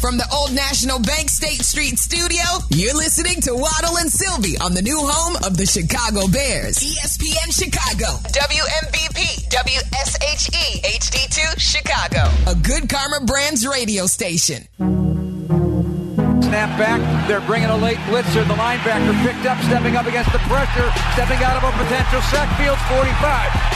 From the Old National Bank State Street studio, you're listening to Waddle and Silvy on the new home of the Chicago Bears. ESPN Chicago, WMVP, WSHE, HD2, Chicago. A good Karma Brands radio station. Snap back. They're bringing a late blitzer. The linebacker picked up, stepping up against the pressure, stepping out of a potential sack. Fields 45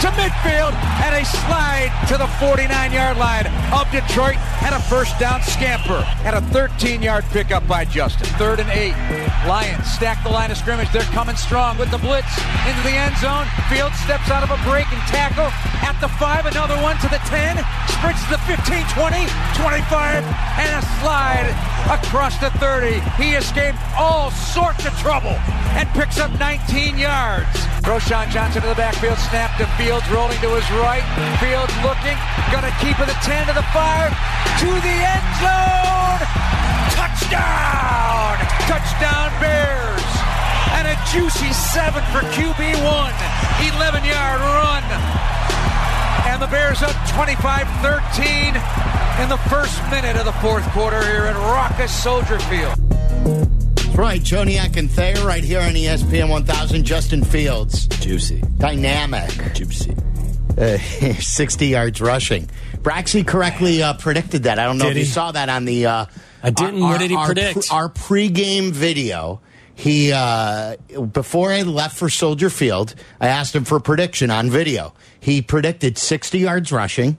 to midfield, and a slide to the 49-yard line of Detroit, and a first down scamper, and a 13-yard pickup by Justin. Third and eight. Lions stack the line of scrimmage. They're coming strong with the blitz into the end zone. Fields steps out of a break and tackle at the five. Another one to the 10. Sprints to the 15, 20, 25, and a slide across the 30. He escaped all sorts of trouble and picks up 19 yards. Roschon Johnson to the backfield, snap to Fields, rolling to his right. Fields looking, gonna keep it at 10 to the 5, to the end zone. Touchdown! Touchdown Bears! And a juicy seven for QB1. 11 yard run. And the Bears up 25 13 in the first minute of the fourth quarter here at Raucous Soldier Field. That's right, Joniak and Thayer right here on ESPN 1000. Justin Fields, Juicy. dynamic, Juicy. uh, 60 yards rushing. Braxy correctly uh, predicted that. I don't know Did if you saw that on the. Uh, I didn't. What did he our, predict? Our pregame video. He uh, before I left for Soldier Field, I asked him for a prediction on video. He predicted 60 yards rushing,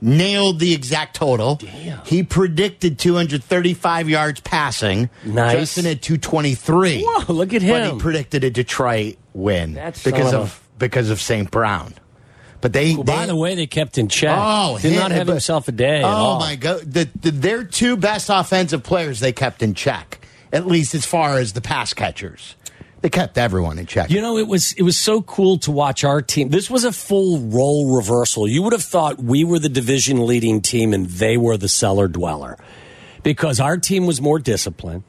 nailed the exact total. Damn. He predicted 235 yards passing. Nice. Justin at 223. Whoa, look at him. But he predicted a Detroit win That because of, of because of St. Brown. But they, Well, by the way, they kept in check. Oh, did him- not have but- himself a day. Oh my god, the, the, their two best offensive players they kept in check. At least as far as the pass catchers, they kept everyone in check. You know, it was it was so cool to watch our team. This was a full role reversal. You would have thought we were the division leading team and they were the cellar dweller, because our team was more disciplined.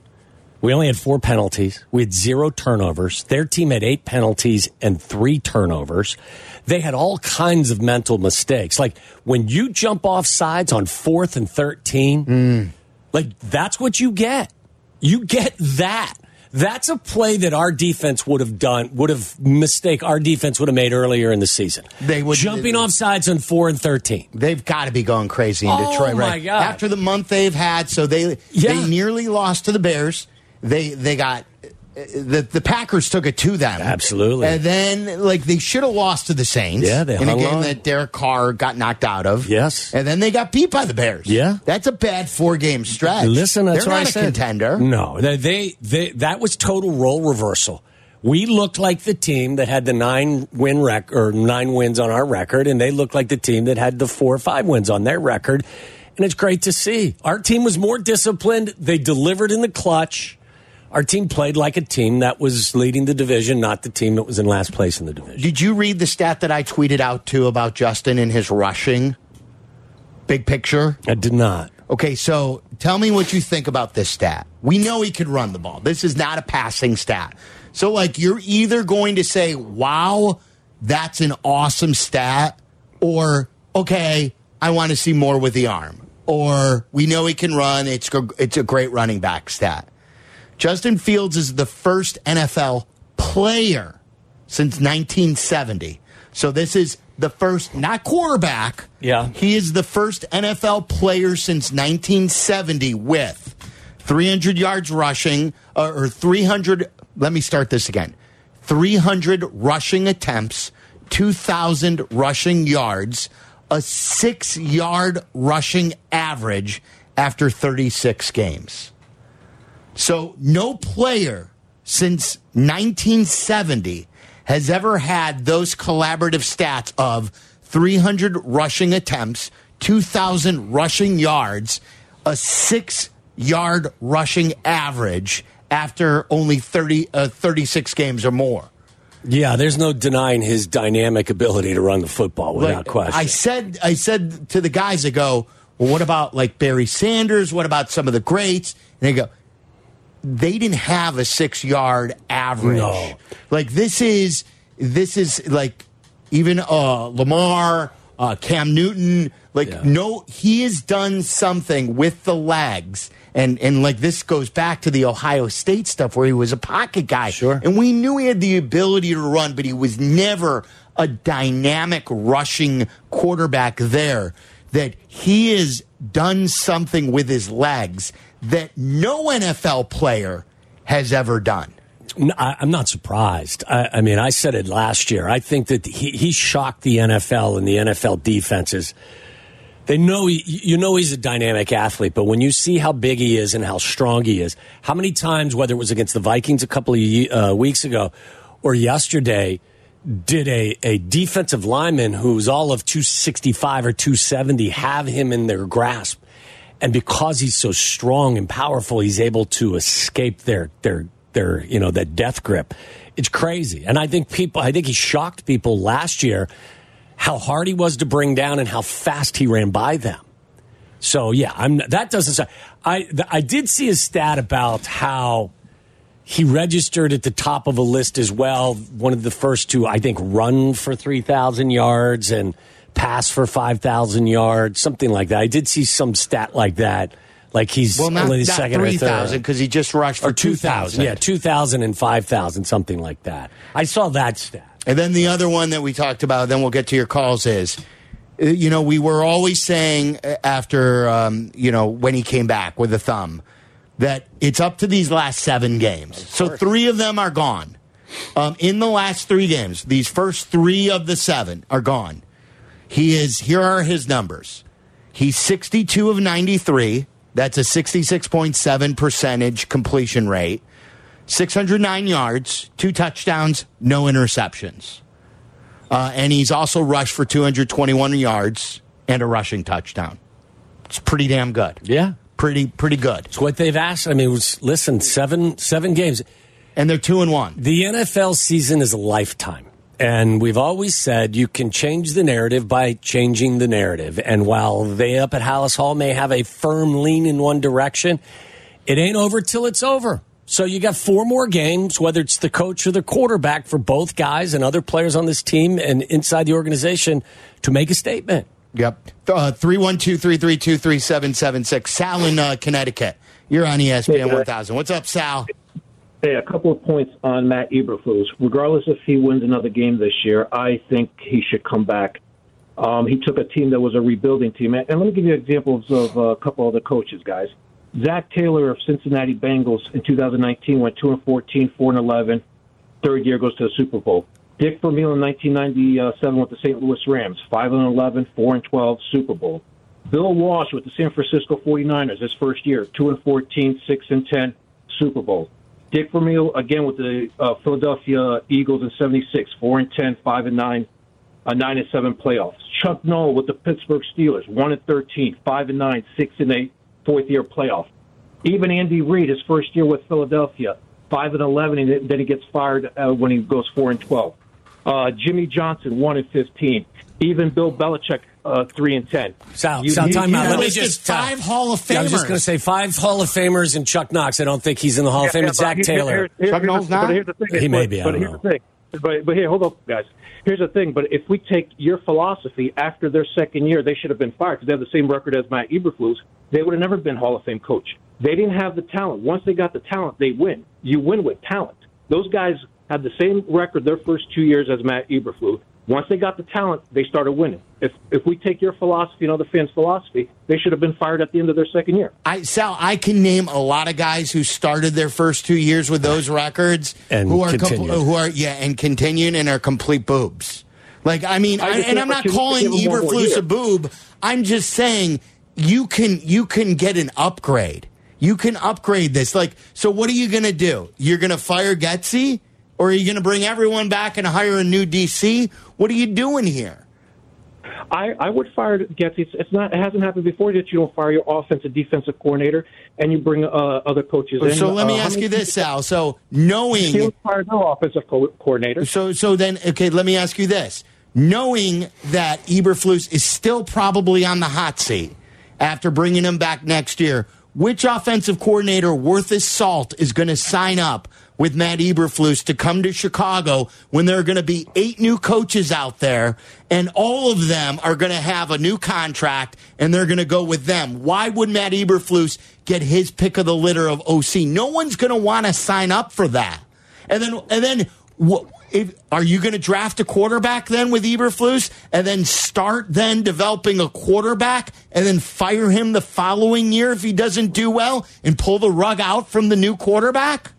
We only had four penalties. We had zero turnovers. Their team had eight penalties and three turnovers. They had all kinds of mental mistakes. Like when you jump off sides on fourth and 13, mm. like that's what you get. You get that. That's a play that our defense would have done, would have mistake our defense would have made earlier in the season. They would- jumping off sides on four and thirteen. They've got to be going crazy in Oh, Detroit, my right? God. After the month they've had, so they Yeah. they nearly lost to the Bears. They they got the the Packers took it to them, Absolutely. and then like they should have lost to the Saints. Yeah, they in a game on. that Derek Carr got knocked out of. Yes. and then they got beat by the Bears. Yeah. that's a bad four game stretch. Listen, that's they're what not I a said. contender. No, they, they that was total role reversal. We looked like the team that had the nine win rec or nine wins on our record, and they looked like the team that had the four or five wins on their record. And it's great to see. Our team was more disciplined. They delivered in the clutch. Our team played like a team that was leading the division, not the team that was in last place in the division. Did you read the stat that I tweeted out too about Justin and his rushing? Big picture. I did not. Okay, so tell me what you think about this stat. We know he could run the ball. This is not a passing stat. So, like, you're either going to say, wow, that's an awesome stat, or, okay, I want to see more with the arm, or we know he can run. It's, it's a great running back stat. Justin Fields is the first NFL player since 1970. So this is the first, not quarterback. Yeah. He is the first NFL player since 1970 with 300 yards rushing, uh, or 300. Let me start this again 300 rushing attempts, 2,000 rushing yards, a six yard rushing average after 36 games. So no player since 1970 has ever had those collaborative stats of 300 rushing attempts, 2,000 rushing yards, a six yard rushing average after only 30, uh, 36 games or more. Yeah, there's no denying his dynamic ability to run the football without Like, question. I said, I said to the guys, I go, well, what about like Barry Sanders? What about some of the greats? And they go, they didn't have a six yard average. No. Like this is this is like even uh, Lamar uh, Cam Newton. Like, Yeah. no, he has done something with the legs. And, and like this goes back to the Ohio State stuff where he was a pocket guy. Sure. And we knew he had the ability to run, but he was never a dynamic rushing quarterback there. That he has done something with his legs that no NFL player has ever done. I'm not surprised. I, I mean, I said it last year. I think that he, he shocked the NFL and the NFL defenses. They know he, you know he's a dynamic athlete, but when you see how big he is and how strong he is, how many times, whether it was against the Vikings a couple of uh, weeks ago or yesterday, did a, a defensive lineman who's all of 265 or 270 have him in their grasp? And because he's so strong and powerful, he's able to escape their their their you know that death grip. It's crazy, and I think people. I think he shocked people last year how hard he was to bring down and how fast he ran by them. So yeah, I'm that doesn't. I I did see a stat about how he registered at the top of a list as well. One of the first to I think, run for three thousand yards and pass for five thousand yards, something like that. I did see some stat like that. Like he's Well, not, only the not second or 3,000 because he just rushed for 2,000. 2,000. Yeah, 2,000 and 5,000, something like that. I saw that stat. And then the other one that we talked about, then we'll get to your calls, is uh, you know, we were always saying uh, after, um, you know, when he came back with a thumb, that it's up to these last seven games. So three of them are gone. Um, in the last three games, these first three of the seven are gone. He is, here are his numbers. He's 62 of 93. That's a 66.7 percentage completion rate. 609 yards, two touchdowns, no interceptions. Uh, and he's also rushed for 221 yards and a rushing touchdown. It's pretty damn good. Yeah. Pretty, pretty good. It's what they've asked. I mean, was, listen, seven seven games. And they're two and one. The NFL season is a lifetime. And we've always said you can change the narrative by changing the narrative. And while they up at Halas Hall may have a firm lean in one direction, it ain't over till it's over. So you got four more games, whether it's the coach or the quarterback for both guys and other players on this team and inside the organization to make a statement. Yep. Uh, 312 332 3776. Sal in uh, Connecticut. You're on ESPN Hey, 1000. What's up, Sal? Hey, a couple of points on Matt Eberflus. Regardless if he wins another game this year, I think he should come back. Um, he took a team that was a rebuilding team, and let me give you examples of a couple other coaches, guys. Zac Taylor of Cincinnati Bengals in 2019 went two and 14, four and 11. Third year goes to the Super Bowl. Dick Vermeil in 1997 with the St. Louis Rams, five and 11, four and 12, Super Bowl. Bill Walsh with the San Francisco 49ers, his first year, two and 14, six and 10, Super Bowl. Dick Vermeil again with the uh, Philadelphia Eagles in '76, four and 10, five and nine, a nine and seven playoffs. Chuck Noll with the Pittsburgh Steelers, one and 13, five and nine, six and eight, fourth year playoff. Even Andy Reid, his first year with Philadelphia, five and 11, and then he gets fired uh, when he goes four and 12. Uh, Jimmy Johnson, one and 15. Even Bill Belichick, uh, three and 10. Sal, You- Sal, you- time you out. Let me just five Hall of Yeah, I was just going to say five Hall of Famers and Chuck Knox. I don't think he's in the Hall of Fame. Yeah, and Zac here- Taylor. here- here- Chuck here's Noll's the- not? But here's the thing. He may be, I But don't here's know. the thing. But, but here, hold up, guys. Here's the thing. But if we take your philosophy after their second year, they should have been fired because they have the same record as Matt Eberflus. They would have never been Hall of Fame coach. They didn't have the talent. Once they got the talent, they win. You win with talent. Those guys had the same record their first two years as Matt Eberflus. Once they got the talent, they started winning. If if we take your philosophy and other fans' philosophy, they should have been fired at the end of their second year. I Sal, I can name a lot of guys who started their first two years with those records And who are com- continued. who are yeah and continued and are complete boobs. Like I mean, I I, and I'm not calling give them one more Eberflus a boob. I'm just saying you can you can get an upgrade. You can upgrade this. Like, so what are you going to do? You're going to fire Getsy, or are you going to bring everyone back and hire a new DC? What are you doing here? I, I would fire Getz. It's, it's not. It hasn't happened before that you don't fire your offensive defensive coordinator and you bring uh, other coaches in. So let me Uh, ask you this, Sal. So knowing Steelers fired no offensive co- coordinator. So, so then, okay, let me ask you this: knowing that Eberflus is still probably on the hot seat after bringing him back next year, which offensive coordinator worth his salt is going to sign up with Matt Eberflus to come to Chicago when there are going to be eight new coaches out there and all of them are going to have a new contract and they're going to go with them. Why would Matt Eberflus get his pick of the litter of OC? No one's going to want to sign up for that. And then, and then what? If, are you going to draft a quarterback then with Eberflus and then start then developing a quarterback and then fire him the following year if he doesn't do well and pull the rug out from the new quarterback?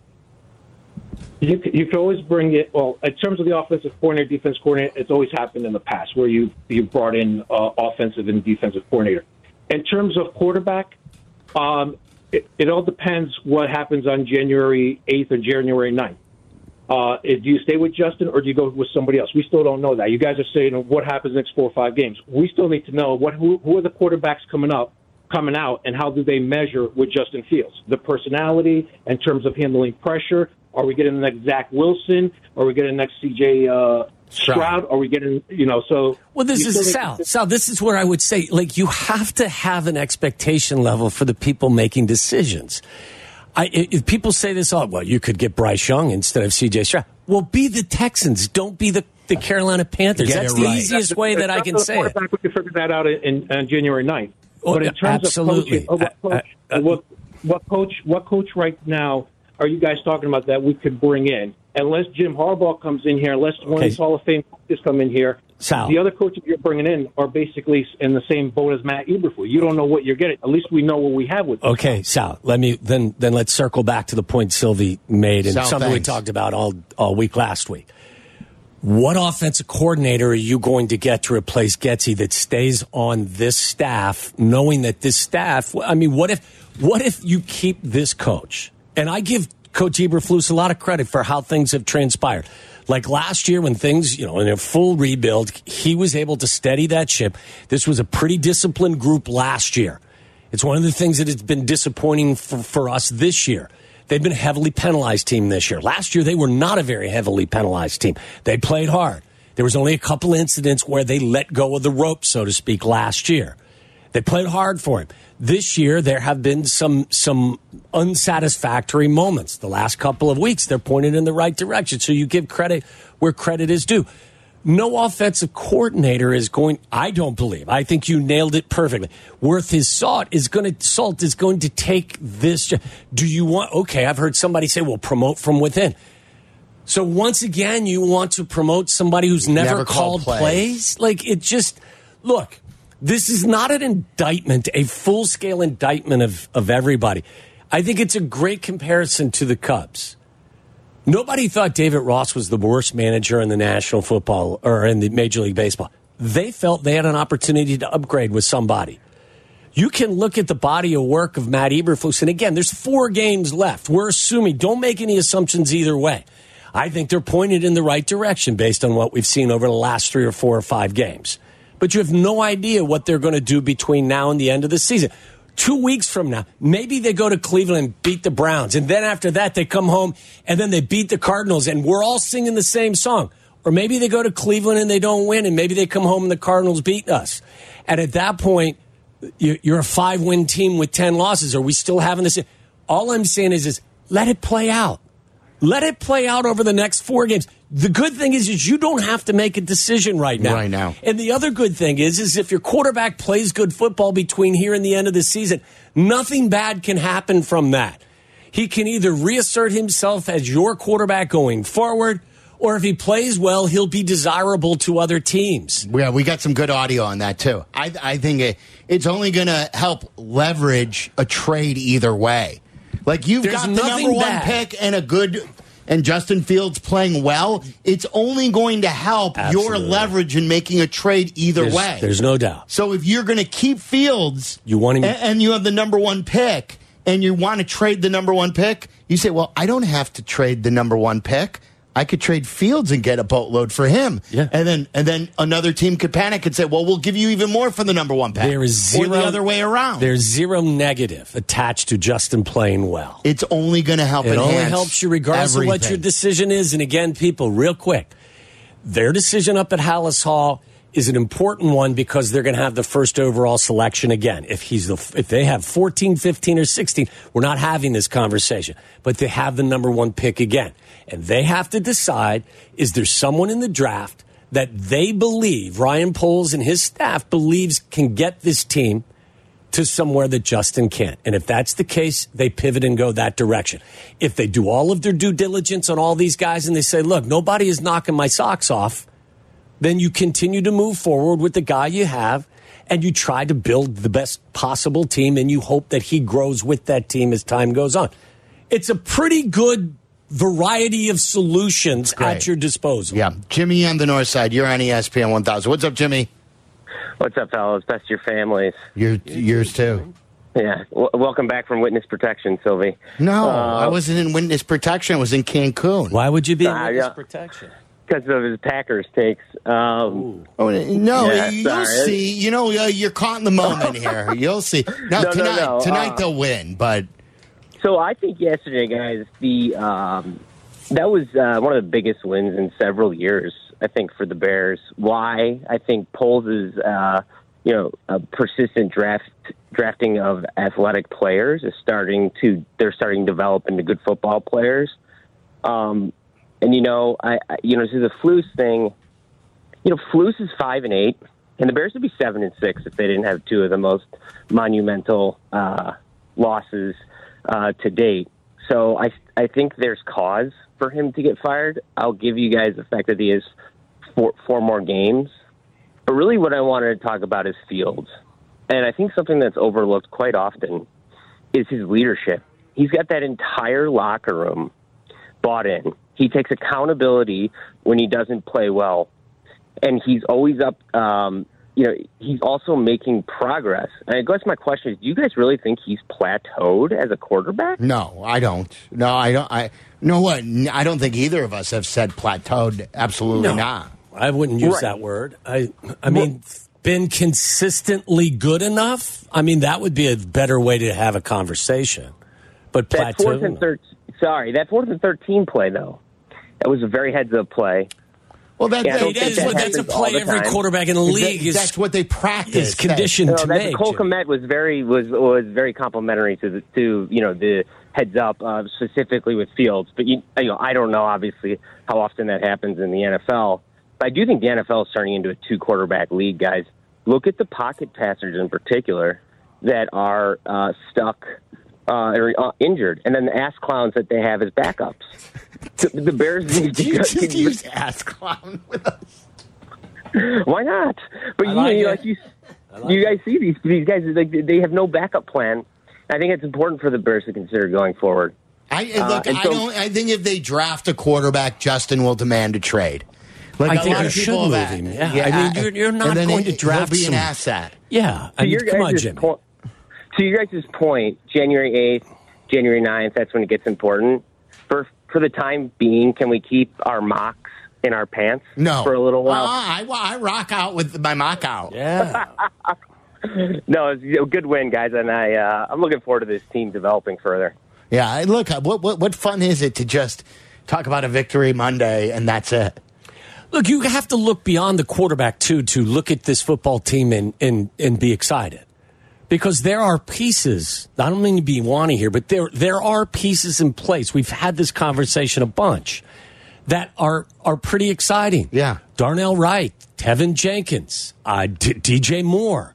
You, you can always bring it. Well, in terms of the offensive coordinator, defense coordinator, it's always happened in the past where you you brought in uh, offensive and defensive coordinator. In terms of quarterback, um, it, it all depends what happens on January 8th or January 9th. Uh, do you stay with Justin or do you go with somebody else? We still don't know that. You guys are saying what happens next four or five games. We still need to know what who, who are the quarterbacks coming up, coming out, and how do they measure with Justin Fields? The personality in terms of handling pressure, are we getting the next Zach Wilson? Are we getting the next CJ uh, Stroud? Are we getting, you know, so. Well, this is Sal. Sal, this is where I would say, like, you have to have an expectation level for the people making decisions. I, if people say this, oh, well, you could get Bryce Young instead of CJ Stroud. Well, be the Texans. Don't be the, the Carolina Panthers. Get That's the right. easiest way that I can say it. We can figure that out in, in, January 9th. Oh, but in terms absolutely. of coaching, oh, what, uh, uh, coach, I- I- what, what coach, what coach right now are you guys talking about that we could bring in? Unless Jim Harbaugh comes in here, unless one Okay. of these Hall of Fame coaches come in here, Sal. the other coaches you're bringing in are basically in the same boat as Matt Eberflus. You don't know what you're getting. At least we know what we have with. Okay, Sal. Let me then. Then let's circle back to the point Silvy made and Sal, something we talked about all all week last week. What offensive coordinator are you going to get to replace Getsy that stays on this staff, knowing that this staff? I mean, what if what if you keep this coach? And I give Coach Eberflus a lot of credit for how things have transpired. Like last year, when things, you know, in a full rebuild, he was able to steady that ship. This was a pretty disciplined group last year. It's one of the things that has been disappointing for, for us this year. They've been a heavily penalized team this year. Last year, they were not a very heavily penalized team. They played hard. There was only a couple incidents where they let go of the rope, so to speak, last year. They played hard for him. This year, there have been some some unsatisfactory moments. The last couple of weeks, they're pointed in the right direction. So you give credit where credit is due. No offensive coordinator is going. I don't believe. I think you nailed it perfectly. Worth his salt is going to salt is going to take this. Do you want? Okay, I've heard somebody say, "Well, promote from within." So once again, you want to promote somebody who's never, Never called called plays. plays? Like it just look. This is not an indictment, a full scale indictment of of everybody. I think it's a great comparison to the Cubs. Nobody thought David Ross was the worst manager in the National Football or in the Major League Baseball. They felt they had an opportunity to upgrade with somebody. You can look at the body of work of Matt Eberflus, and again, there's four games left. We're assuming. Don't make any assumptions either way. I think they're pointed in the right direction based on what we've seen over the last three or four or five games. But you have no idea what they're going to do between now and the end of the season. Two weeks from now, maybe they go to Cleveland and beat the Browns. And then after that, they come home and then they beat the Cardinals and we're all singing the same song. Or maybe they go to Cleveland and they don't win and maybe they come home and the Cardinals beat us. And at that point, you- you're a five win team with 10 losses. Are we still having this? All I'm saying is, is let it play out. Let it play out over the next four games. The good thing is, is you don't have to make a decision right now. Right now. And the other good thing is, is if your quarterback plays good football between here and the end of the season, nothing bad can happen from that. He can either reassert himself as your quarterback going forward, or if he plays well, he'll be desirable to other teams. Yeah, we got some good audio on that too. I, I think it, it's only going to help leverage a trade either way. Like you've There's got the number one bad. pick and a good, and Justin Fields playing well. It's only going to help your leverage in making a trade either There's, way. there's no doubt. So if you're going to keep Fields, You want him- a- and, you have the number one pick, and you want to trade the number one pick, you say, "Well, I don't have to trade the number one pick. I could trade Fields and get a boatload for him." Yeah. and then and then another team could panic and say, "Well, we'll give you even more for the number one pick." There is zero or the other way around. There's zero negative attached to Justin playing well. it's only going to help. It only helps you regardless of what your decision is. And again, people, real quick, their decision up at Halas Hall is an important one because they're going to have the first overall selection again. If he's the, if they have 14, 15, or 16, we're not having this conversation, but they have the number one pick again. And they have to decide, is there someone in the draft that they believe, Ryan Poles and his staff believes can get this team to somewhere that Justin can't. And if that's the case, they pivot and go that direction. If they do all of their due diligence on all these guys and they say, look, nobody is knocking my socks off, then you continue to move forward with the guy you have and you try to build the best possible team and you hope that he grows with that team as time goes on. It's a pretty good variety of solutions at your disposal. Yeah. Jimmy on the north side. You're on ESPN 1000. What's up, Jimmy? What's up, fellas? Best your families. You're, yours too. Yeah. W- welcome back from witness protection, Silvy. No, Uh, I wasn't in witness protection. I was in Cancun. Why would you be in Ah, witness yeah. protection? Because of his Packers takes. Um, Oh, no, Yeah, you'll sorry. see. You know, uh, you're caught in the moment here. You'll see. No, No, no, tonight, no, tonight uh, they'll win. But so I think yesterday, guys, the um, that was uh, one of the biggest wins in several years. I think for the Bears. Why? I think Poles is, uh, you know, a persistent draft drafting of athletic players is starting to. They're starting to develop into good football players. Um, and you know, I, I you know, this is a Flus thing. You know, Flus is five and eight, and the Bears would be seven and six if they didn't have two of the most monumental uh, losses uh, to date. So I I think there's cause for him to get fired. I'll give you guys the fact that he has four, four more games. But really, what I wanted to talk about is Fields, and I think something that's overlooked quite often is his leadership. He's got that entire locker room bought in. He takes accountability when he doesn't play well, and he's always up. Um, you know, he's also making progress. And I guess my question is: Do you guys really think he's plateaued as a quarterback? no, I don't. No, I don't. I know what? I don't think either of us have said plateaued. Absolutely not. I wouldn't use Right. that word. I I mean been consistently good enough? I mean that would be a better way to have a conversation. But That plateau. fourth and third. Sorry, that fourth and thirteen play though. That was a very heads up play. Well, that, Yeah, that- think is, that but that's a play every quarterback in the league that- is, that's what they practice. is conditioned No, to that make. Cole. Kmet was very was was very complimentary to the to you know the heads up uh, specifically with Fields. But you, you know I don't know obviously how often that happens in the NFL. But I do think the NFL is turning into a two quarterback league, guys. Look at the pocket passers in particular that are uh, stuck uh, or uh, injured, and then the ass clowns that they have as backups. So the Bears need to you go- just use ass clown with us? Why not? But I you, like know, it. like you, you guys see these these guys like they have no backup plan. I think it's important for the Bears to consider going forward. I Uh, look. and I so- don't. I think if they draft a quarterback, Justin will demand a trade. Like I a think lot you should move have- him. Yeah. I mean, you're- you're not going he- to draft He'll be some- an asset. Yeah. I To mean, your come on, guys' Jimmy. point, to your guys' point, January eighth, January 9th, That's when it gets important. For for the time being, can we keep our mocks in our pants No, for a little while? Ah, I, I rock out with my mock out. Yeah. No, it's a good win, guys, and I uh, I'm looking forward to this team developing further. Yeah, look, uh, what, what what fun is it to just talk about a victory Monday and that's it? Look, you have to look beyond the quarterback too to look at this football team and and and be excited. Because there are pieces. I don't mean to be wanty here, but there there are pieces in place. We've had this conversation a bunch that are are pretty exciting. Yeah. Darnell Wright, Teven Jenkins, uh, D- DJ Moore.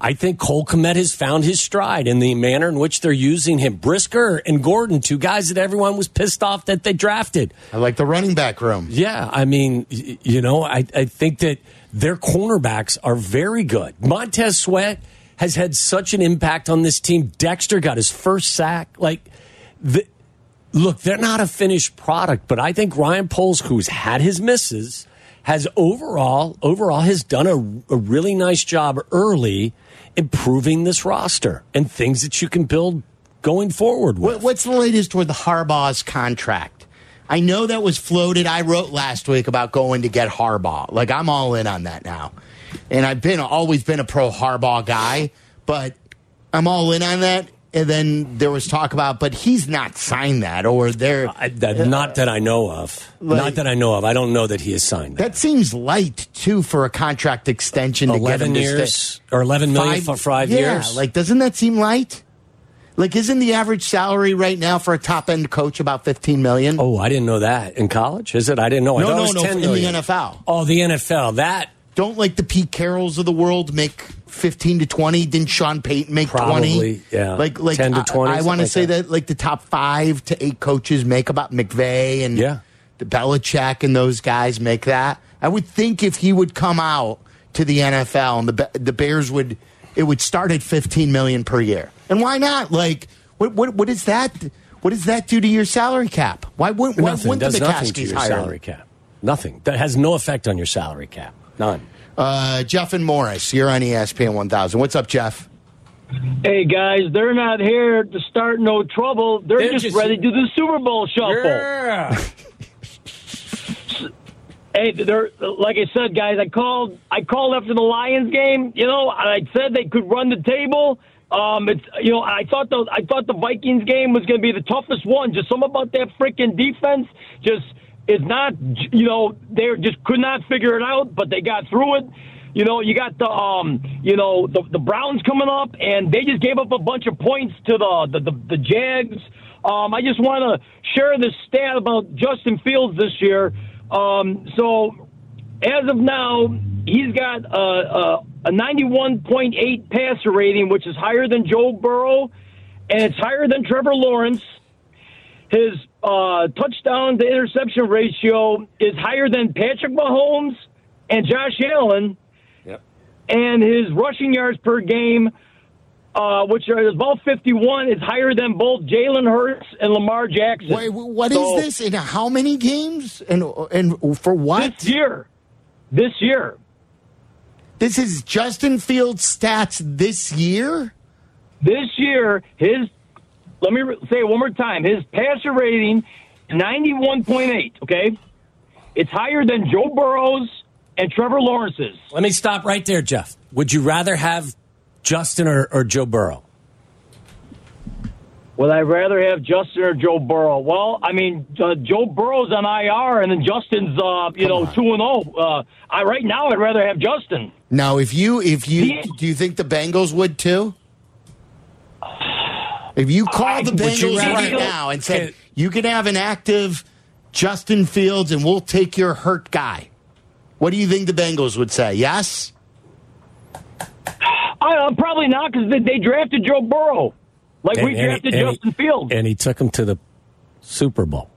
I think Cole Kmet has found his stride in the manner in which they're using him. Brisker and Gordon, two guys that everyone was pissed off that they drafted. I like the running back room. Yeah, I mean, you know, I, I think that their cornerbacks are very good. Montez Sweat has had such an impact on this team. Dexter got his first sack. Like, the, look, they're not a finished product, but I think Ryan Poles, who's had his misses, has overall overall has done a, a really nice job early improving this roster and things that you can build going forward with. What's the latest with the Harbaugh's contract? I know that was floated. I wrote last week about going to get Harbaugh. Like I'm all in on that now, and I've been always been a pro Harbaugh guy, but I'm all in on that. and then there was talk about, but he's not signed that, or there. I, that, not that I know of. Like- not that I know of. I don't know that he has signed that. That seems light too for a contract extension. To get him Eleven to years stay. or eleven million for five yeah, years. Like, doesn't that seem light? Like, isn't the average salary right now for a top end coach about fifteen million? oh, I didn't know that in college. Is it? I didn't know. I No, no, it was no, 10 in the. NFL. Oh, the NFL. That Don't like the Pete Carrolls of the world make fifteen to twenty? Didn't Sean Payton make Probably, twenty? yeah. like like 10 to I- 20, I, want to like say that. that. like the top five to eight coaches make about McVay and Yeah. the Belichick and those guys make that. I would think if he would come out to the NFL and the the Bears would it would start at fifteen million per year. And why not? Like what what what is that? What does that do to your salary cap? Why wouldn't why nothing wouldn't the your hire salary cap. Nothing. That has no effect on your salary cap. None. Uh, Jeff and Morris, you're on ESPN 1000. What's up, Jeff? Hey guys, they're not here to start no trouble. They're, They're just, just- ready to do the Super Bowl shuffle. Yeah. Hey, they're like I said, guys. I called. I called after the Lions game. You know, and I said they could run the table. Um, it's you know, I thought the I thought the Vikings game was going to be the toughest one. Just some about that freaking defense just is not. You know, they just could not figure it out, but they got through it. You know, you got the um, you know, the the Browns coming up, and they just gave up a bunch of points to the the the, the Jags. Um, I just want to share this stat about Justin Fields this year. Um, so as of now, he's got a, a, a 91.8 passer rating, which is higher than Joe Burrow, and it's higher than Trevor Lawrence. His uh, touchdown to interception ratio is higher than Patrick Mahomes and Josh Allen, Yep. and his rushing yards per game, uh, which are about 51, is higher than both Jalen Hurts and Lamar Jackson. Wait, what is So- this? In how many games? And and for what? This year. This year. This is Justin Fields' stats this year. This year, his, let me re- say it one more time, his passer rating, 91.8, okay? It's higher than Joe Burrow's and Trevor Lawrence's. Let me stop right there, Jeff. Would you rather have Justin or, or Joe Burrow? Would I rather have Justin or Joe Burrow? Well, I mean, uh, Joe Burrow's on IR, and then Justin's, uh, you know, two and zero. Uh, I right now, I'd rather have Justin. Now, if you if you Yeah. do you think the Bengals would too? If you call the Bengals rather- right now and said you can have an active Justin Fields and we'll take your hurt guy, what do you think the Bengals would say? Yes. I, uh, probably not because they, they drafted Joe Burrow, like we And- and- drafted and he- Justin Fields. And he took him to the Super Bowl.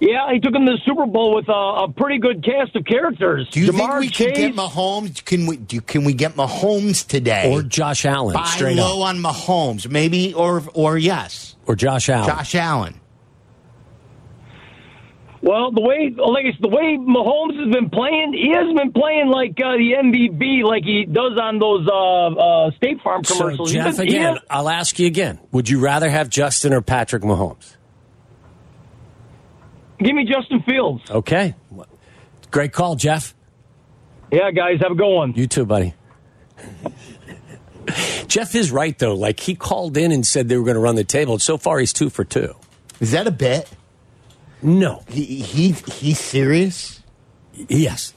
Yeah, he took him to the Super Bowl with a, a pretty good cast of characters. Do you think Jamar we can get Mahomes? Can we? Do, can we get Mahomes today? Or Josh Allen, buy straight low up. on Mahomes, maybe, or or yes, Or Josh Allen. Josh Allen. Well, the way like it's the way Mahomes has been playing, he hasn't been playing like uh, the MVP like he does on those uh, uh, State Farm commercials. He's Jeff, been- again, has- I'll ask you again. Would you rather have Justin or Patrick Mahomes? Give me Justin Fields. Okay. Great call, Jeff. Yeah, guys, have a good one. You too, buddy. Jeff is right, though. Like, he called in and said they were going to run the table. So far, he's two for two. Is that a bet? No. He he he's serious. Yes.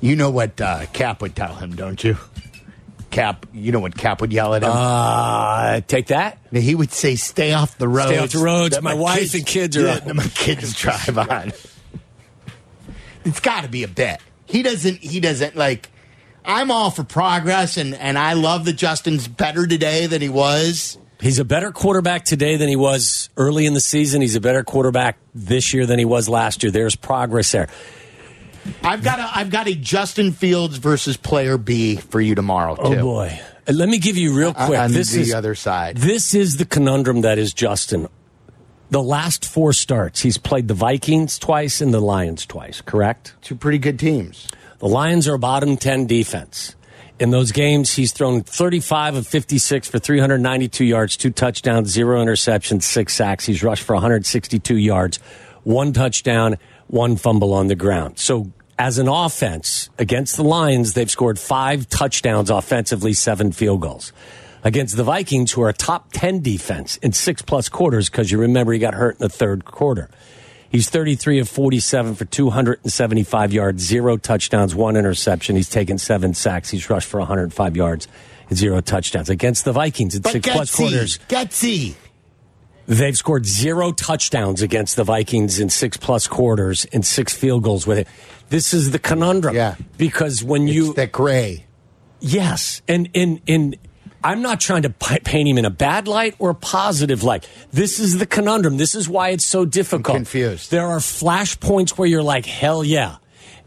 You know what uh, Cap would tell him, don't you? Cap, you know what Cap would yell at him? Uh, take that. he would say, "Stay off the roads." Stay off the roads. that My wife and kids are yeah, on." that my kids drive on. It's got to be a bit. He doesn't. He doesn't like. I'm all for progress, and and I love that Justin's better today than he was. He's a better quarterback today than he was early in the season. He's a better quarterback this year than he was last year. There's progress there. I've got a I've got a Justin Fields versus player B for you tomorrow too. Oh boy! Uh, Let me give you real quick. on this the is other side. This is the conundrum that is Justin. The last four starts, he's played the Vikings twice and the Lions twice. Correct. Two pretty good teams. The Lions are a bottom 10 defense. In those games, he's thrown 35 of 56 for 392 yards, two touchdowns, zero interceptions, six sacks. He's rushed for 162 yards, one touchdown, one fumble on the ground. So, as an offense against the Lions, they've scored five touchdowns offensively, seven field goals. against the Vikings, who are a top 10 defense in six plus quarters, because you remember he got hurt in the third quarter. He's 33 of 47 for 275 yards, zero touchdowns, one interception. He's taken seven sacks. He's rushed for 105 yards and zero touchdowns against the Vikings in But six plus quarters. gutsy, gutsy. They've scored zero touchdowns against the Vikings in six plus quarters and six field goals with it. This is the conundrum. Yeah. Because when you It's that gray. Yes, and and and I'm not trying to paint him in a bad light or a positive light. This is the conundrum. This is why it's so difficult. I'm confused. There are flash points where you're like, hell yeah,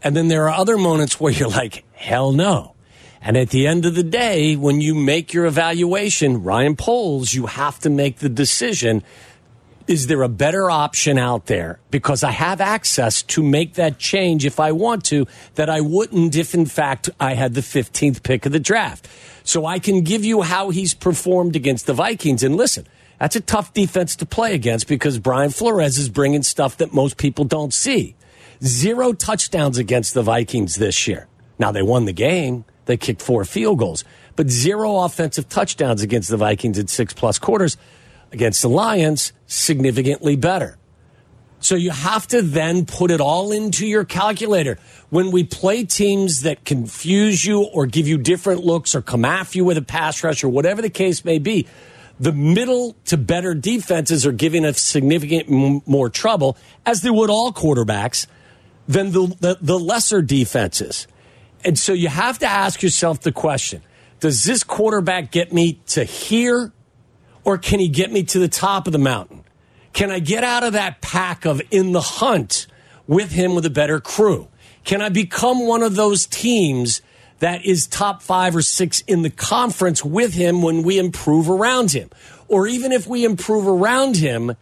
and then there are other moments where you're like, hell no. And at the end of the day, when you make your evaluation, Ryan Poles, you have to make the decision is there a better option out there? Because I have access to make that change if I want to, that I wouldn't if, in fact, I had the 15th pick of the draft. So I can give you how he's performed against the Vikings. And listen, that's a tough defense to play against because Brian Flores is bringing stuff that most people don't see. Zero touchdowns against the Vikings this year. Now, they won the game, they kicked four field goals, but zero offensive touchdowns against the Vikings in six plus quarters against the Lions, significantly better. So you have to then put it all into your calculator. When we play teams that confuse you or give you different looks or come after you with a pass rush or whatever the case may be, the middle to better defenses are giving us significant more trouble, as they would all quarterbacks, than the, the, the lesser defenses. And so you have to ask yourself the question Does this quarterback get me to here or can he get me to the top of the mountain? Can I get out of that pack of in the hunt with him with a better crew? Can I become one of those teams that is top five or six in the conference with him when we improve around him? Or even if we improve around him,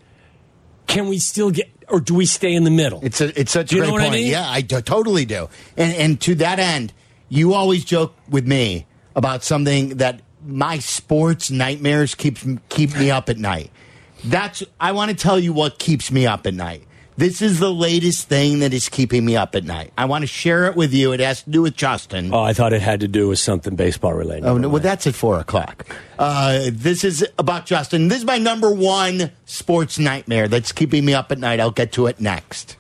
can we still get, or do we stay in the middle? It's a it's such a great what I point. mean? Yeah, I totally do. And and to that end, you always joke with me about something that my sports nightmares keeps keep me up at night. That's I want to tell you what keeps me up at night. This is the latest thing that is keeping me up at night. I want to share it with you. It has to do with Justin. Oh, I thought it had to do with something baseball related. Oh, no, well, that's at four o'clock. Uh, this is about Justin. This is my number one sports nightmare that's keeping me up at night. I'll get to it next.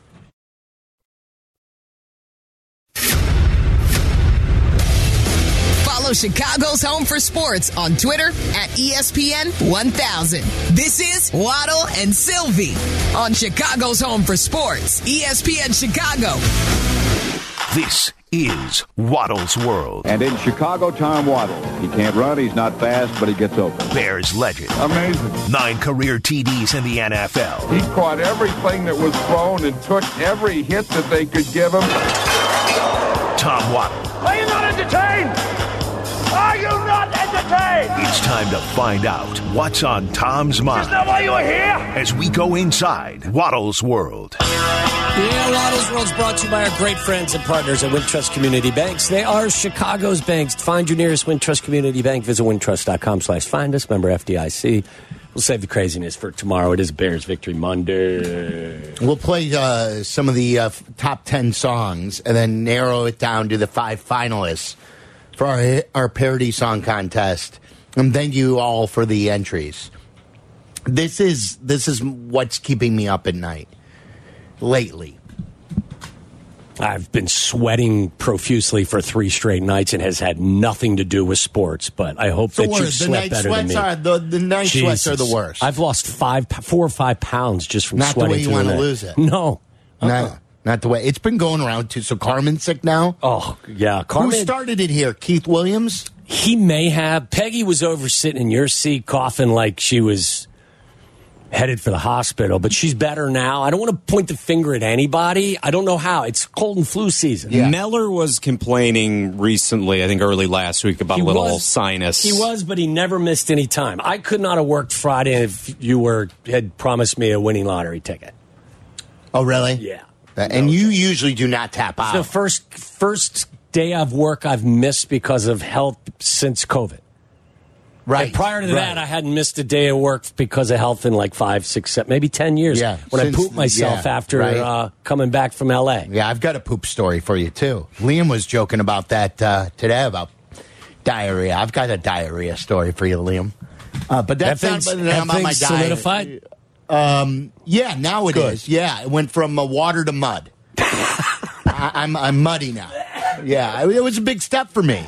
Follow Chicago's Home for Sports on Twitter at ESPN 1000. This is Waddle and Silvy on Chicago's Home for Sports, ESPN Chicago. This is Waddle's World. And in Chicago, Tom Waddle. He can't run, he's not fast, but he gets open. Bears legend. Amazing. Nine career TDs in the NFL. He caught everything that was thrown and took every hit that they could give him. Tom Waddle. Are you not entertained? Are you not entertained? It's time to find out what's on Tom's mind. Is mind that why you are here? as we go inside Waddle's World. Yeah, Waddle's World's brought to you by our great friends and partners at Wintrust Community Banks. They are Chicago's banks. Find your nearest Wintrust Community Bank. Visit wintrust.com slash find us. Member FDIC. We'll save the craziness for tomorrow. It is Bears Victory Monday. We'll play uh, some of the uh, top 10 songs and then narrow it down to the five finalists for our, our parody song contest. And thank you all for the entries. This is this is what's keeping me up at night lately. I've been sweating profusely for three straight nights and has had nothing to do with sports, but I hope The that you worst. The slept better than me. are the, the night sweats are the worst. I've lost five, four or five pounds just from Not the sweating. way you wanna lose it. No. Uh-uh. Not, not the way it's been going around too. So Carmen's sick now. Oh yeah, Carmen. Who started it here? Keith Williams. He may have. Peggy was over sitting in your seat, coughing like she was headed for the hospital, but she's better now. I don't want to point the finger at anybody. I don't know how. It's cold and flu season. Yeah. Meller was complaining recently, I think early last week, about He a little was- sinus. He was, but he never missed any time. I could not have worked Friday if you were had promised me a winning lottery ticket. Oh, really? Yeah. And you usually do not tap It's the first first day of work I've missed because of health since COVID. right. And prior to right. that, I hadn't missed a day of work because of health in like five, six, seven, maybe ten years. Yeah, when since- I pooped myself yeah, after right. uh, coming back from LA. Yeah, I've got a poop story for you too. Liam was joking about that uh, today about diarrhea. I've got a diarrhea story for you, Liam. Uh, but that's That not on my diet. Solidified? Um, yeah, now it is. Good. Yeah, it went from uh, water to mud. I, I'm I'm muddy now. Yeah, it was a big step for me.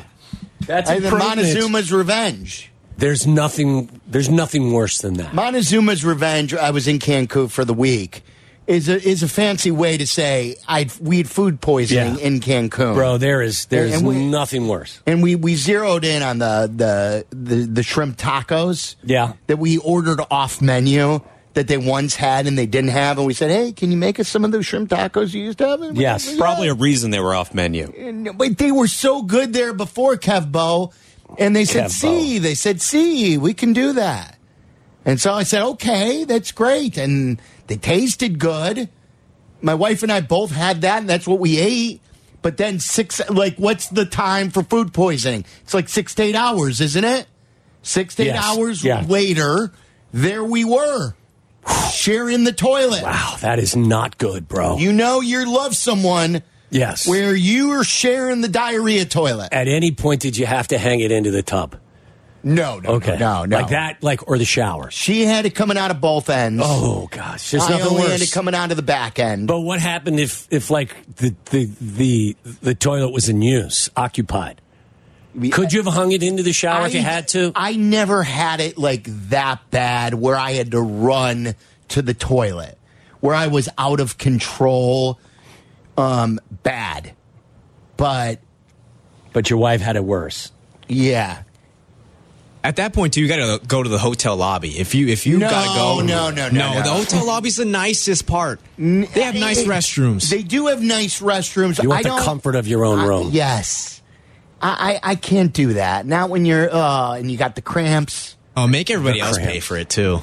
That's I, the. Montezuma's revenge. There's nothing. There's nothing worse than that. Montezuma's revenge. I was in Cancun for the week. Is a is a fancy way to say I we had food poisoning Yeah. in Cancun, Bro, there is there's we- nothing worse. And we, we zeroed in on the, the the the shrimp tacos. Yeah. That we ordered off menu that they once had and they didn't have, and we said, "Hey, can you make us some of those shrimp tacos you used to have?" And Yes. yeah. Probably a reason they were off menu. And- but they were so good there before Cabo, and they said, Kev "See, they said, see, we can do that." And so I said, "Okay, that's great," and they tasted good. My wife and I both had that, and that's what we ate. But then six, like, what's the time for food poisoning? It's like six to eight hours, isn't it? Six to eight Yes. hours Yeah. later, there we were, sharing the toilet. Wow, that is not good, bro. You know you love someone yes. where you are sharing the diarrhea toilet. At any point did you have to hang it into the tub? No, no, Okay. no, no. Like that, like or the shower. She had it coming out of both ends. Oh gosh, there's I nothing only worse. had it coming out of the back end. But what happened if, if like the, the the the toilet was in use, occupied? Could you have hung it into the shower if you had to? I never had it like that bad where I had to run to the toilet, where I was out of control. Um, bad, but But your wife had it worse. yeah. At that point, too, you got to go to the hotel lobby. If you if you No, got to go, no, no, no, no. the hotel lobby's the nicest part. They have nice restrooms. They do have nice restrooms. You want I the comfort of your own I- room. yes, I, I I can't do that. Not when you're uh and you got the cramps. oh, make everybody else pay for it too.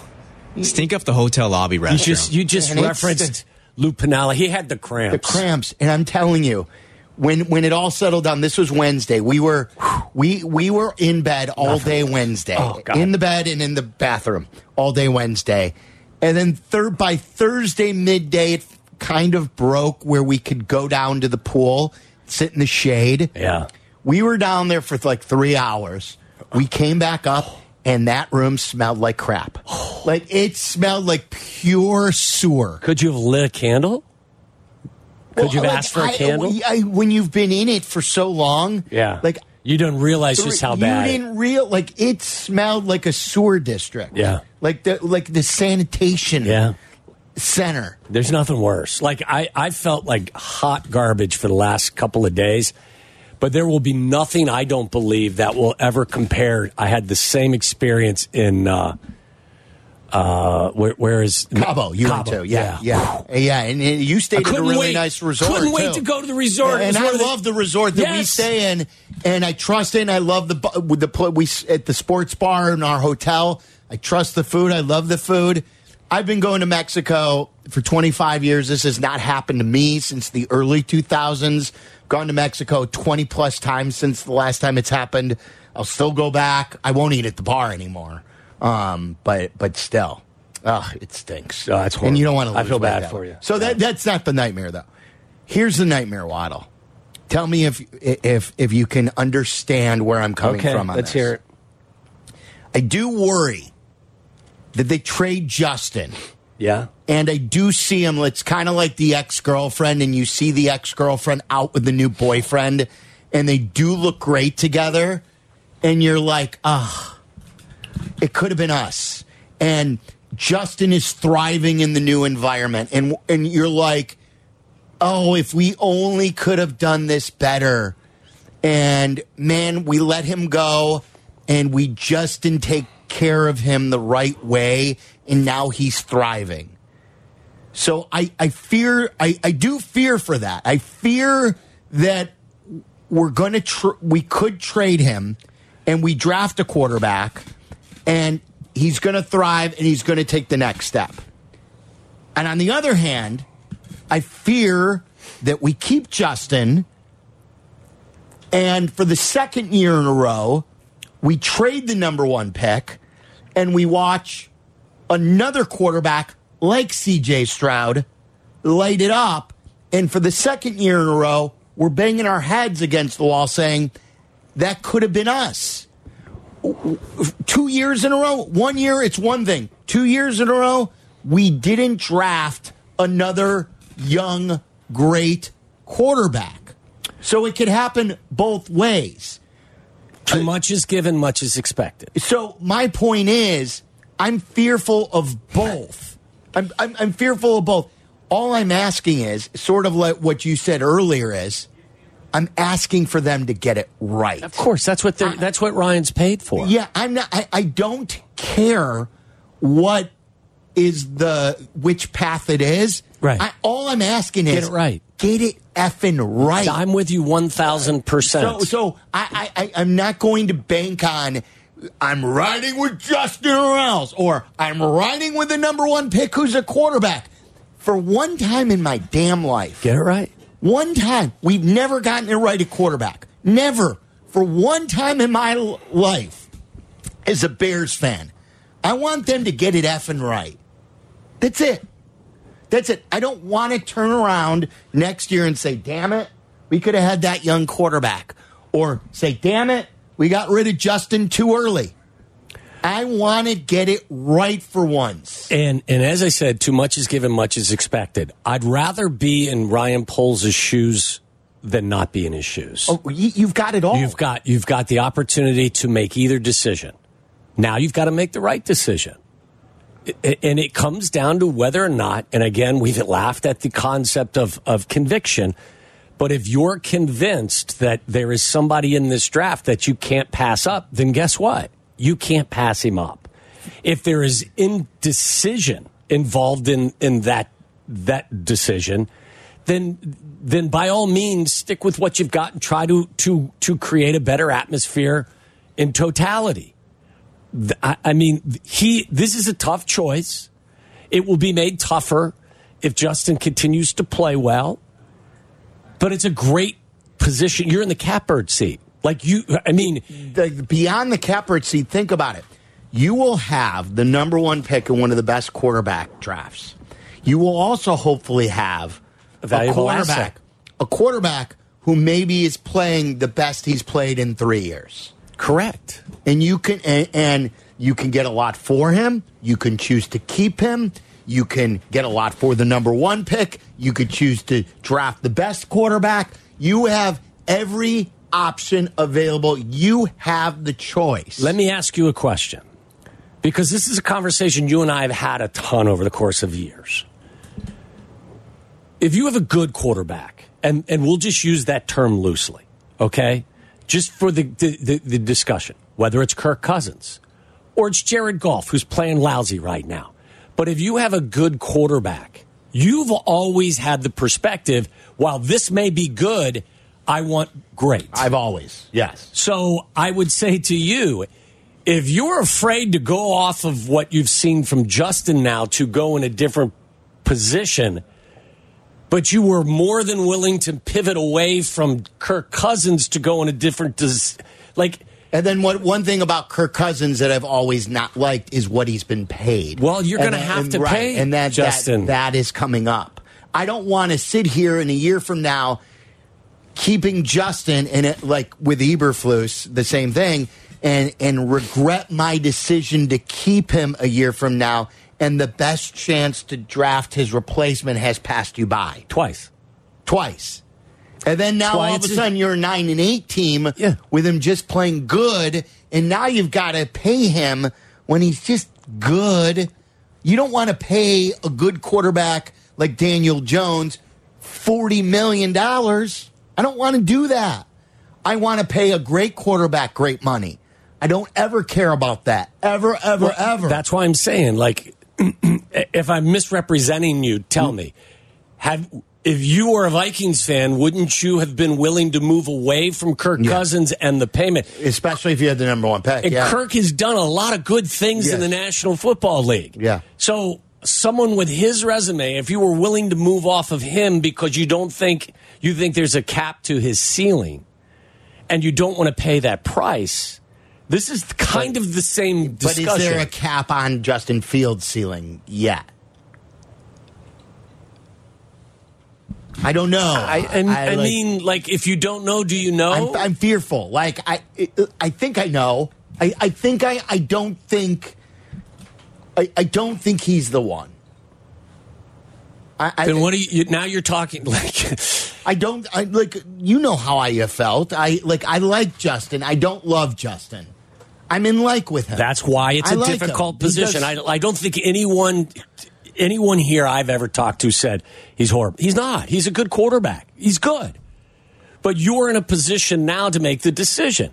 Stink up the hotel lobby restroom. You just you just And it's referenced Lou Piniella. He had the cramps. the cramps. cramps and i'm telling you when when it all settled down this was wednesday we were we we were in bed all day wednesday Oh, God. in the bed and in the bathroom all day wednesday and then third by thursday midday it kind of broke where we could go down to the pool sit in the shade Yeah. We were down there for like three hours we came back up and that room smelled like crap like it smelled like pure sewer Could you have lit a candle? Could you have like, asked for a I- candle? I, when you've been in it for so long, Yeah. like you don't realize just how bad. you didn't real like it smelled like a sewer district. Yeah. like the like the sanitation yeah. center. There's nothing worse. Like I, I felt like hot garbage for the last couple of days, but there will be nothing I don't believe that will ever compare. I had the same experience in uh, uh, where, where is Cabo, you Cabo, went to, yeah, yeah, yeah, and, and you stayed at a really wait- nice resort. couldn't wait too. to go to the resort. And I of the- love the resort that we stay in, and I trust it. And I love the with the we at the sports bar in our hotel. I trust the food. I love the food. I've been going to Mexico for 25 years. This has not happened to me since the early 2000s. Gone to Mexico 20 plus times since the last time it's happened. I'll still go back. I won't eat at the bar anymore. Um, but but still, ugh, it stinks. Oh, that's and you don't want to. horrible. I feel bad for way. you. So that that's not the nightmare though. Here's the nightmare, Waddle. Tell me if if if you can understand where I'm coming Okay, from. On let's this. hear it. I do worry that they trade Justin, Yeah. and I do see him. It's kind of like the ex girlfriend, and you see the ex girlfriend out with the new boyfriend, and they do look great together, and you're like, ah, it could have been us. And Justin is thriving in the new environment, and and you're like, oh, if we only could have done this better. And man, we let him go and we just didn't take care of him the right way. And now he's thriving. So I, I fear, I, I do fear for that. I fear that we're going to, tr- we could trade him and we draft a quarterback and he's going to thrive and he's going to take the next step. And on the other hand, I fear that we keep Justin, and for the second year in a row, we trade the number one pick, and we watch another quarterback like CJ Stroud light it up. And for the second year in a row, we're banging our heads against the wall saying, that could have been us. Two years in a row, one year, it's one thing. Two years in a row, we didn't draft another young, great quarterback. So it could happen both ways. Too much is given, much is expected. So my point is, I'm fearful of both. I'm, I'm, I'm fearful of both. All I'm asking is, sort of like what you said earlier, is I'm asking for them to get it right. Of course, that's what they're, that's what Ryan's paid for. Yeah, I'm not. I, I don't care what is the which path it is. Right. I, all I'm asking is Get it right. Get it effing right. I'm with you one thousand percent. so I, I, I, I'm not going to bank on. I'm riding with Justin or or I'm riding with the number one pick who's a quarterback. For one time in my damn life, Get it right. one time, we've never gotten it right at quarterback. Never. For one time in my life, as a Bears fan, I want them to get it effing right. That's it. That's it. I don't want to turn around next year and say, damn it, we could have had that young quarterback. Or say, damn it, we got rid of Justin too early. I want to get it right for once. And and as I said, too much is given, much is expected. I'd rather be in Ryan Poles' shoes than not be in his shoes. Oh, you, you've got it all. You've got you've got the opportunity to make either decision. Now you've got to make the right decision. And it comes down to whether or not, and again, we've laughed at the concept of, of conviction, but if you're convinced that there is somebody in this draft that you can't pass up, then guess what? You can't pass him up. If there is indecision involved in, in that that decision, then then by all means stick with what you've got and try to to to create a better atmosphere in totality. I, mean, he this is a tough choice. It will be made tougher if Justin continues to play well. But it's a great position. You're in the catbird seat. Like you, I mean, the, beyond the catbird seat, think about it. You will have the number one pick in one of the best quarterback drafts. You will also hopefully have A a, valuable quarterback, asset. a quarterback who maybe is playing the best he's played in three years. correct. And you can and, and you can get a lot for him. You can choose to keep him. You can get a lot for the number one pick. You could choose to draft the best quarterback. You have every option available. You have the choice. Let me ask you a question. Because this is a conversation you and I have had a ton over the course of years. If you have a good quarterback, and, and we'll just use that term loosely, okay? Just for the, the, the, the discussion, whether it's Kirk Cousins or it's Jared Goff, who's playing lousy right now. But if you have a good quarterback, you've always had the perspective, while this may be good, I want great. I've always, yes. So I would say to you, if you're afraid to go off of what you've seen from Justin now to go in a different position, but you were more than willing to pivot away from Kirk Cousins to go in a different, des- like, And then what? One thing about Kirk Cousins that I've always not liked is what he's been paid. Well, you're gonna have and- to right, pay, and that, Justin. that that is coming up. I don't want to sit here in a year from now keeping Justin and it like with Eberflus the same thing and and regret my decision to keep him a year from now and the best chance to draft his replacement has passed you by twice. twice. And then now all of a sudden you're a nine and eight team Yeah. with him just playing good, and now you've got to pay him when he's just good. You don't want to pay a good quarterback like Daniel Jones forty million dollars. I don't want to do that. I want to pay a great quarterback great money. I don't ever care about that. Ever, ever, Well, ever. That's why I'm saying, like, if I'm misrepresenting you, tell hmm. me. Have if you were a Vikings fan, wouldn't you have been willing to move away from Kirk Yeah. Cousins and the payment? especially if you had the number one pick. And yeah. Kirk has done a lot of good things in the National Football League. Yeah. So someone with his resume, if you were willing to move off of him because you don't think you think there's a cap to his ceiling, and you don't want to pay that price, this is kind of the same But discussion. is there a cap on Justin Fields' ceiling yet? I don't know. I, I, I like- mean, like, if you don't know, do you know? I'm, I'm fearful. Like I, I think I know. I, I think I, I don't think. I, I don't think he's the one. I, I, then what are you? Now you're talking like. I don't. I like. You know how I have felt. I like. I like Justin. I don't love Justin. I'm in like with him. That's why it's I a like difficult position. I, I don't think anyone anyone here I've ever talked to said he's horrible. He's not. He's a good quarterback. He's good. But you're in a position now to make the decision.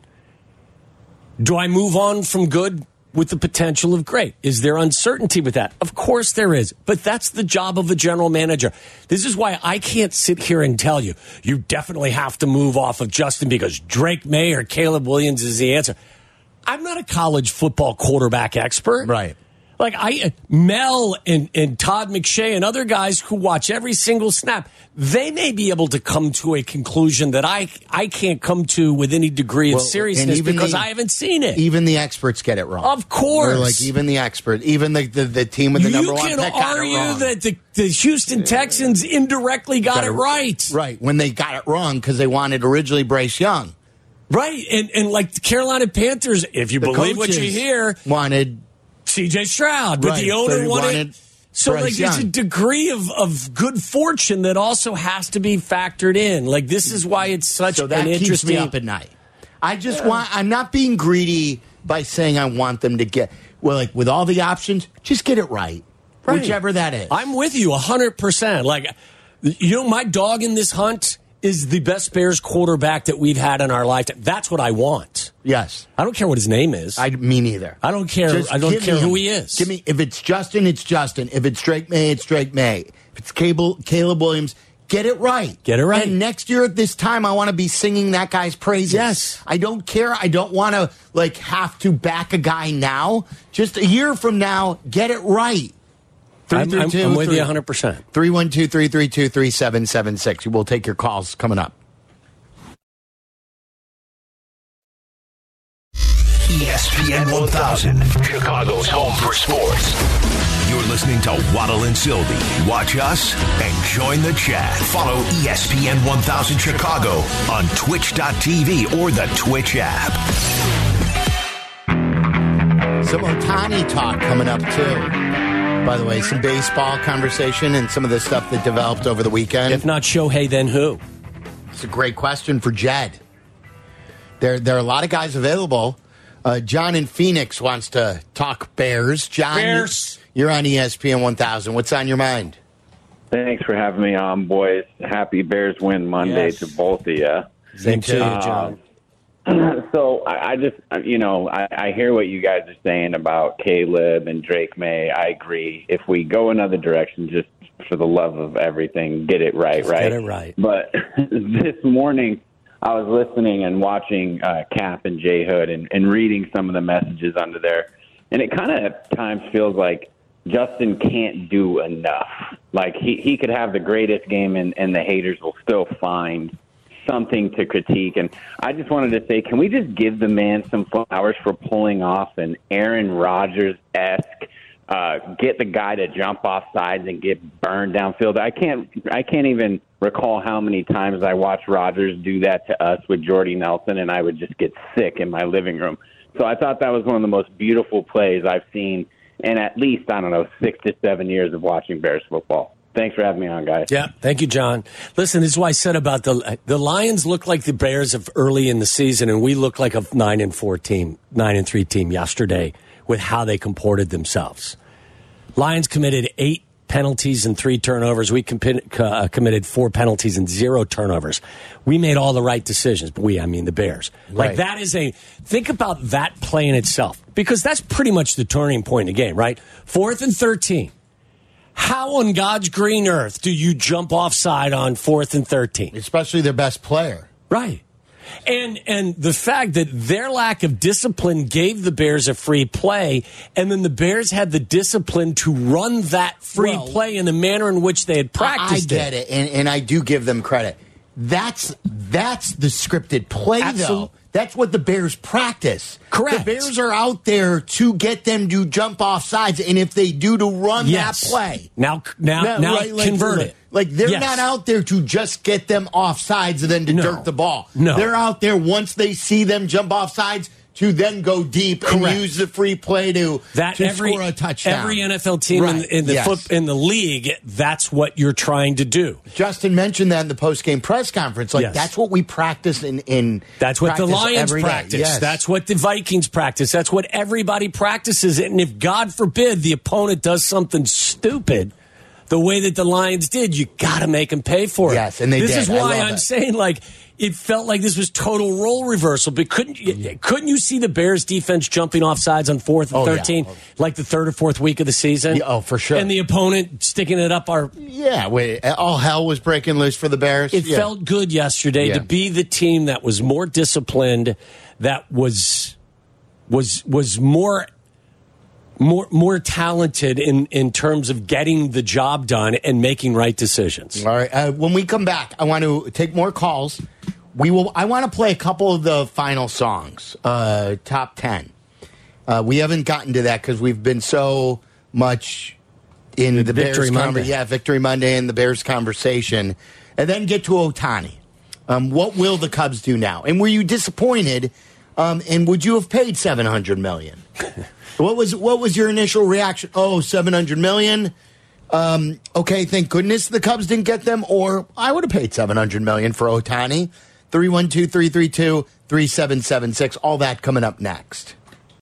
Do I move on from good with the potential of great? Is there uncertainty with that? Of course there is. But that's the job of a general manager. This is why I can't sit here and tell you, you definitely have to move off of Justin because Drake Maye or Caleb Williams is the answer. I'm not a college football quarterback expert. Right. Like I Mel and, and Todd McShay and other guys who watch every single snap, they may be able to come to a conclusion that I I can't come to with any degree of Well, seriousness because the- I haven't seen it. Even the experts get it wrong. Of course. Or like even the expert, even the the, the team with the you number one can pick got it argue that the, the Houston Texans indirectly got, it right. Right when they got it wrong because they wanted originally Bryce Young. Right. And and like the Carolina Panthers, if you The believe what you hear, wanted CJ Stroud, but Right, the owner he wanted, wanted so Bryce like there's a degree of, of good fortune that also has to be factored in. Like this is why it's such so that an keeps interesting me up at night. I just want. I'm not being greedy by saying I want them to get well. Like with all the options, just get it right, Right. whichever that is. I'm with you 100%. Like, you know, my dog in this hunt is the best Bears quarterback that we've had in our lifetime. That's what I want. yes, I don't care what his name is. I me neither. I don't care. Just I don't care who he is. Give me if it's Justin, it's Justin. If it's Drake Maye, it's Drake Maye. If it's Cable, Caleb Williams, get it right. Get it right. And next year at this time, I want to be singing that guy's praises. Yes. I don't care. I don't want to like have to back a guy now. Just a year from now, get it right. I'm, I'm- I'm with you 100%. 312 332 3776. We'll take your calls coming up. ESPN 1000, Chicago's home for sports. You're listening to Waddle and Silvy. Watch us and join the chat. Follow ESPN 1000 Chicago on twitch.tv or the Twitch app. Some Ohtani talk coming up, too. By the way, some baseball conversation and some of the stuff that developed over the weekend. If not Shohei, then who? It's a great question for Jed. There, there are a lot of guys available. Uh, John in Phoenix wants to talk Bears. John, Bears. you're on ESPN 1000. What's on your mind? Thanks for having me on, boys. Happy Bears win Monday Yes. to both of you. Same to you, Uh, John. so I, I just, you know, I, I hear what you guys are saying about Caleb and Drake Maye. I agree. If we go another direction, just for the love of everything, get it right, Just right? get it right. But this morning, I was listening and watching uh, Kap and Jay Hood and, and reading some of the messages under there, and it kind of at times feels like Justin can't do enough. Like he he could have the greatest game, and, and the haters will still find something to critique. And I just wanted to say, can we just give the man some flowers for pulling off an Aaron Rodgers esque? Uh, get the guy to jump off sides and get burned downfield. I can't. I can't even recall how many times I watched Rodgers do that to us with Jordy Nelson, and I would just get sick in my living room. So I thought that was one of the most beautiful plays I've seen in at least I don't know six to seven years of watching Bears football. Thanks for having me on, guys. Yeah, thank you, John. Listen, this is why I said about the the Lions look like the Bears of early in the season, and we look like a nine and four team, nine and three team yesterday with how they comported themselves. Lions committed eight penalties and three turnovers. We compi- uh, committed four penalties and zero turnovers. We made all the right decisions. But we, I mean the Bears. Like that is a think about that play in itself because that's pretty much the turning point in the game, right? Fourth and thirteen. How on God's green earth do you jump offside on fourth and 13? Especially their best player. Right. And and the fact that their lack of discipline gave the Bears a free play, and then the Bears had the discipline to run that free Well, play in the manner in which they had practiced. I get it, and, and I do give them credit. That's that's the scripted play, Absol- though. That's what the Bears practice. Correct. The Bears are out there to get them to jump off sides, and if they do, to run Yes. that play. Now, now, now, right, convert like, it. Like they're Yes. not out there to just get them off sides and then to No. dirt the ball. No. They're out there once they see them jump off sides to then go deep and use the free play to, that to every score a touchdown. every NFL team in, Right, in the yes. foot, in the league, that's what you're trying to do. Justin mentioned that in the post game press conference. Like Yes. that's what we practice in. in That's what the Lions practice. Yes. That's what the Vikings practice. That's what everybody practices. And if God forbid the opponent does something stupid, the way that the Lions did, you got to make them pay for it. Yes, and they This did. is why I'm saying like it felt like this was total role reversal. But couldn't you, couldn't you see the Bears defense jumping off sides on fourth and Oh, yeah. thirteen, oh, like the third or fourth week of the season? Yeah, oh, for sure. And the opponent sticking it up our yeah. Wait, all hell was breaking loose for the Bears. it Yeah. felt good yesterday Yeah. to be the team that was more disciplined, that was was was more more more talented in in terms of getting the job done and making right decisions. All right. Uh, when we come back, I want to take more calls. We will. I want to play a couple of the final songs, uh, top ten. Uh, we haven't gotten to that because we've been so much in the, Victory Bears Monday. conver- yeah, Victory Monday and the Bears conversation, and then get to Ohtani. Um, what will the Cubs do now? And were you disappointed? Um, and would you have paid seven hundred million? what was what was your initial reaction? Oh, 700 million. Um, okay, thank goodness the Cubs didn't get them, or I would have paid 700 million for Ohtani. 312 332 3776. All that coming up next.